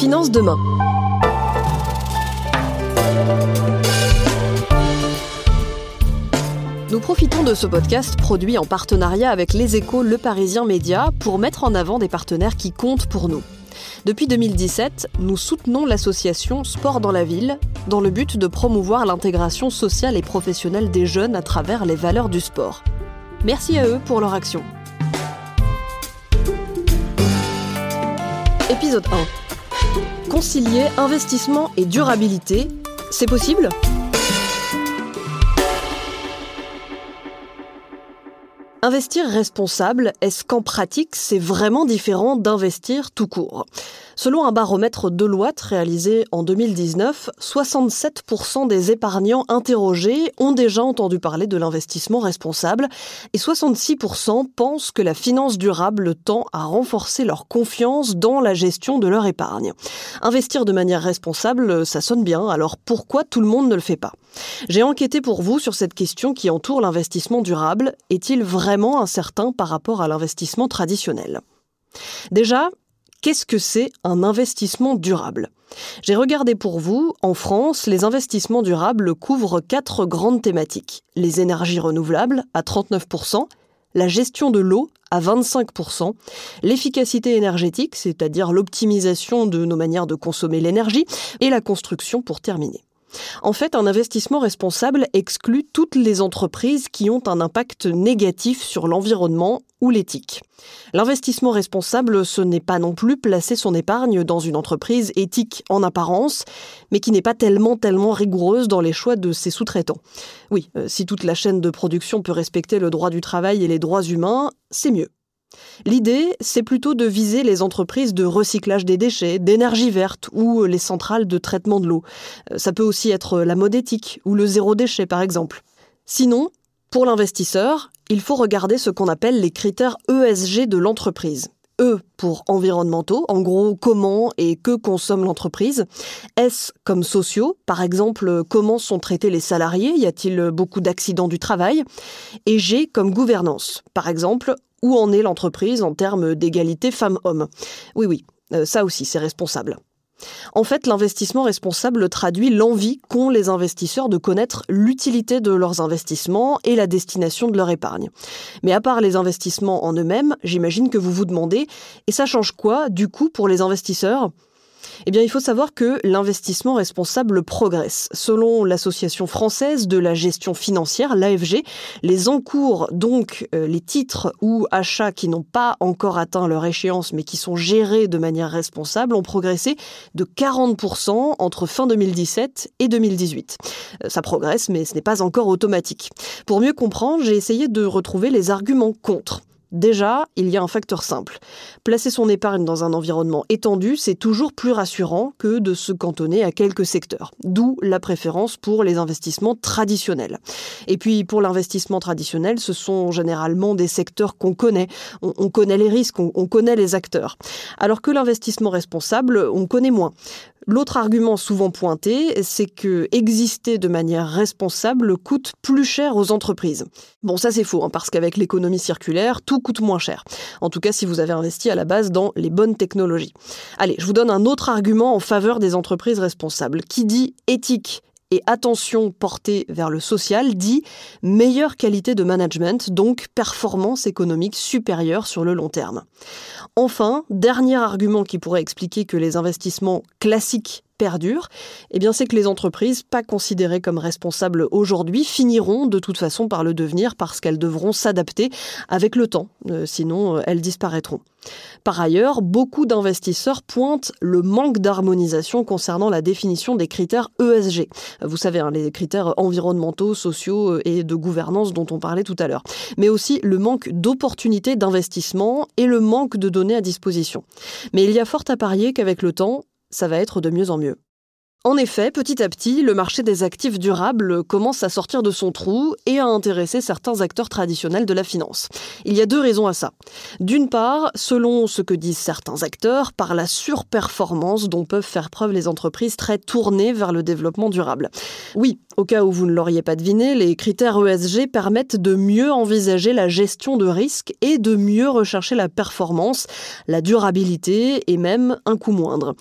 Finance demain. Nous profitons de ce podcast produit en partenariat avec Les Échos, Le Parisien Média pour mettre en avant des partenaires qui comptent pour nous. Depuis 2017, nous soutenons l'association Sport dans la ville dans le but de promouvoir l'intégration sociale et professionnelle des jeunes à travers les valeurs du sport. Merci à eux pour leur action. Épisode 1. Concilier investissement et durabilité, c'est possible? Investir responsable, est-ce qu'en pratique c'est vraiment différent d'investir tout court? Selon un baromètre Deloitte réalisé en 2019, 67% des épargnants interrogés ont déjà entendu parler de l'investissement responsable et 66% pensent que la finance durable tend à renforcer leur confiance dans la gestion de leur épargne. Investir de manière responsable, ça sonne bien, alors pourquoi tout le monde ne le fait pas? J'ai enquêté pour vous sur cette question qui entoure l'investissement durable. Est-il vraiment incertain par rapport à l'investissement traditionnel Déjà, Qu'est-ce que c'est un investissement durable? J'ai regardé pour vous, en France, les investissements durables couvrent quatre grandes thématiques. Les énergies renouvelables à 39%, la gestion de l'eau à 25%, l'efficacité énergétique, c'est-à-dire l'optimisation de nos manières de consommer l'énergie, et la construction pour terminer. En fait, un investissement responsable exclut toutes les entreprises qui ont un impact négatif sur l'environnement ou l'éthique. L'investissement responsable, ce n'est pas non plus placer son épargne dans une entreprise éthique en apparence, mais qui n'est pas tellement, tellement rigoureuse dans les choix de ses sous-traitants. Oui, euh, si toute la chaîne de production peut respecter le droit du travail et les droits humains, c'est mieux. L'idée, c'est plutôt de viser les entreprises de recyclage des déchets, d'énergie verte ou les centrales de traitement de l'eau. Euh, ça peut aussi être la mode éthique ou le zéro déchet par exemple. Sinon, pour l'investisseur, il faut regarder ce qu'on appelle les critères ESG de l'entreprise. E pour environnementaux, en gros comment et que consomme l'entreprise. S comme sociaux, par exemple comment sont traités les salariés, y a-t-il beaucoup d'accidents du travail? Et G comme gouvernance, par exemple où en est l'entreprise en termes d'égalité femmes-hommes. Oui, oui, euh, ça aussi, c'est responsable. En fait, l'investissement responsable traduit l'envie qu'ont les investisseurs de connaître l'utilité de leurs investissements et la destination de leur épargne. Mais à part les investissements en eux-mêmes, j'imagine que vous vous demandez, et ça change quoi du coup pour les investisseurs? Eh bien, il faut savoir que l'investissement responsable progresse. Selon l'Association française de la gestion financière, l'AFG, les encours, donc euh, les titres ou achats qui n'ont pas encore atteint leur échéance mais qui sont gérés de manière responsable, ont progressé de 40% entre fin 2017 et 2018. Euh, ça progresse, mais ce n'est pas encore automatique. Pour mieux comprendre, j'ai essayé de retrouver les arguments contre. Déjà, il y a un facteur simple. Placer son épargne dans un environnement étendu, c'est toujours plus rassurant que de se cantonner à quelques secteurs. D'où la préférence pour les investissements traditionnels. Et puis, pour l'investissement traditionnel, ce sont généralement des secteurs qu'on connaît. On, connaît les risques, on connaît les acteurs. Alors que l'investissement responsable, on connaît moins. L'autre argument souvent pointé, c'est que exister de manière responsable coûte plus cher aux entreprises. Bon, ça c'est faux, hein, parce qu'avec l'économie circulaire, tout coûte moins cher. En tout cas, si vous avez investi à la base dans les bonnes technologies. Allez, je vous donne un autre argument en faveur des entreprises responsables. Qui dit éthique et attention portée vers le social dit meilleure qualité de management, donc performance économique supérieure sur le long terme. Enfin, dernier argument qui pourrait expliquer que les investissements classiques perdure, eh bien c'est que les entreprises pas considérées comme responsables aujourd'hui finiront de toute façon par le devenir parce qu'elles devront s'adapter avec le temps, euh, sinon euh, elles disparaîtront. Par ailleurs, beaucoup d'investisseurs pointent le manque d'harmonisation concernant la définition des critères ESG. Vous savez, hein, les critères environnementaux, sociaux euh, et de gouvernance dont on parlait tout à l'heure. Mais aussi le manque d'opportunités d'investissement et le manque de données à disposition. Mais il y a fort à parier qu'avec le temps, ça va être de mieux en mieux. En effet, petit à petit, le marché des actifs durables commence à sortir de son trou et à intéresser certains acteurs traditionnels de la finance. Il y a deux raisons à ça. D'une part, selon ce que disent certains acteurs, par la surperformance dont peuvent faire preuve les entreprises très tournées vers le développement durable. Oui, au cas où vous ne l'auriez pas deviné, les critères ESG permettent de mieux envisager la gestion de risques et de mieux rechercher la performance, la durabilité et même un coût moindre.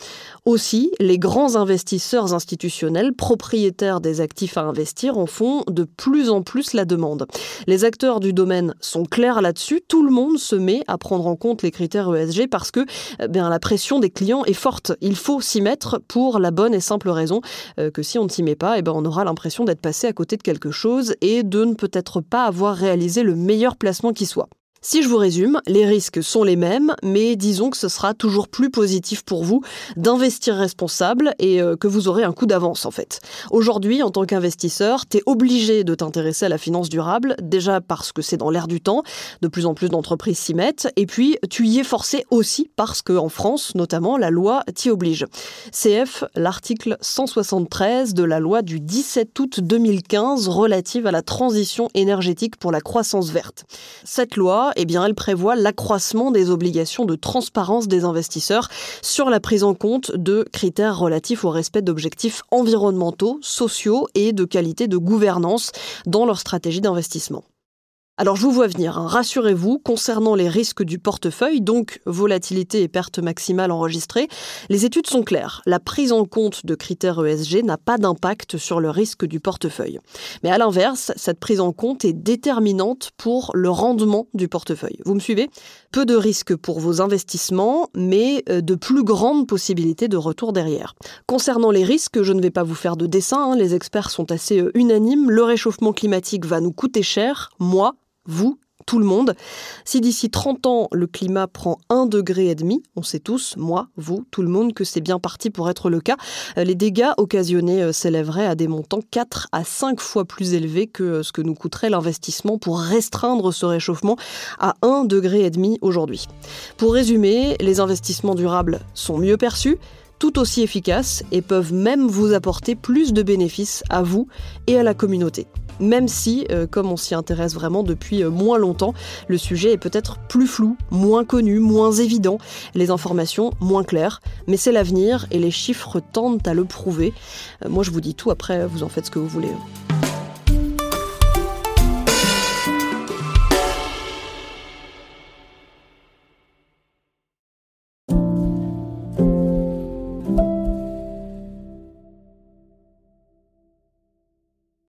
Aussi, les grands investisseurs institutionnels propriétaires des actifs à investir en font de plus en plus la demande. Les acteurs du domaine sont clairs là-dessus. Tout le monde se met à prendre en compte les critères ESG parce que eh bien, la pression des clients est forte. Il faut s'y mettre pour la bonne et simple raison euh, que si on ne s'y met pas, eh bien, on aura l'impression d'être passé à côté de quelque chose et de ne peut-être pas avoir réalisé le meilleur placement qui soit. Si je vous résume, les risques sont les mêmes, mais disons que ce sera toujours plus positif pour vous d'investir responsable et euh, que vous aurez un coup d'avance en fait. Aujourd'hui, en tant qu'investisseur, tu es obligé de t'intéresser à la finance durable, déjà parce que c'est dans l'air du temps, de plus en plus d'entreprises s'y mettent, et puis tu y es forcé aussi parce qu'en France, notamment, la loi t'y oblige. CF, l'article 173 de la loi du 17 août 2015 relative à la transition énergétique pour la croissance verte. Cette loi eh bien, elle prévoit l'accroissement des obligations de transparence des investisseurs sur la prise en compte de critères relatifs au respect d'objectifs environnementaux, sociaux et de qualité de gouvernance dans leur stratégie d'investissement. Alors je vous vois venir, hein. rassurez-vous, concernant les risques du portefeuille, donc volatilité et perte maximale enregistrée, les études sont claires. La prise en compte de critères ESG n'a pas d'impact sur le risque du portefeuille. Mais à l'inverse, cette prise en compte est déterminante pour le rendement du portefeuille. Vous me suivez? Peu de risques pour vos investissements, mais euh, de plus grandes possibilités de retour derrière. Concernant les risques, je ne vais pas vous faire de dessin, hein. les experts sont assez euh, unanimes, le réchauffement climatique va nous coûter cher, moi, vous, tout le monde. Si d'ici 30 ans, le climat prend un degré et demi, on sait tous, moi, vous, tout le monde, que c'est bien parti pour être le cas, euh, les dégâts occasionnés euh, s'élèveraient à des montants 4 à 5 fois plus élevés que euh, ce que nous coûterait l'investissement pour restreindre ce réchauffement à 1 degré aujourd'hui. Pour résumer, les investissements durables sont mieux perçus, tout aussi efficaces et peuvent même vous apporter plus de bénéfices à vous et à la communauté même si, euh, comme on s'y intéresse vraiment depuis euh, moins longtemps, le sujet est peut-être plus flou, moins connu, moins évident, les informations moins claires. Mais c'est l'avenir et les chiffres tendent à le prouver. Euh, moi, je vous dis tout, après, vous en faites ce que vous voulez.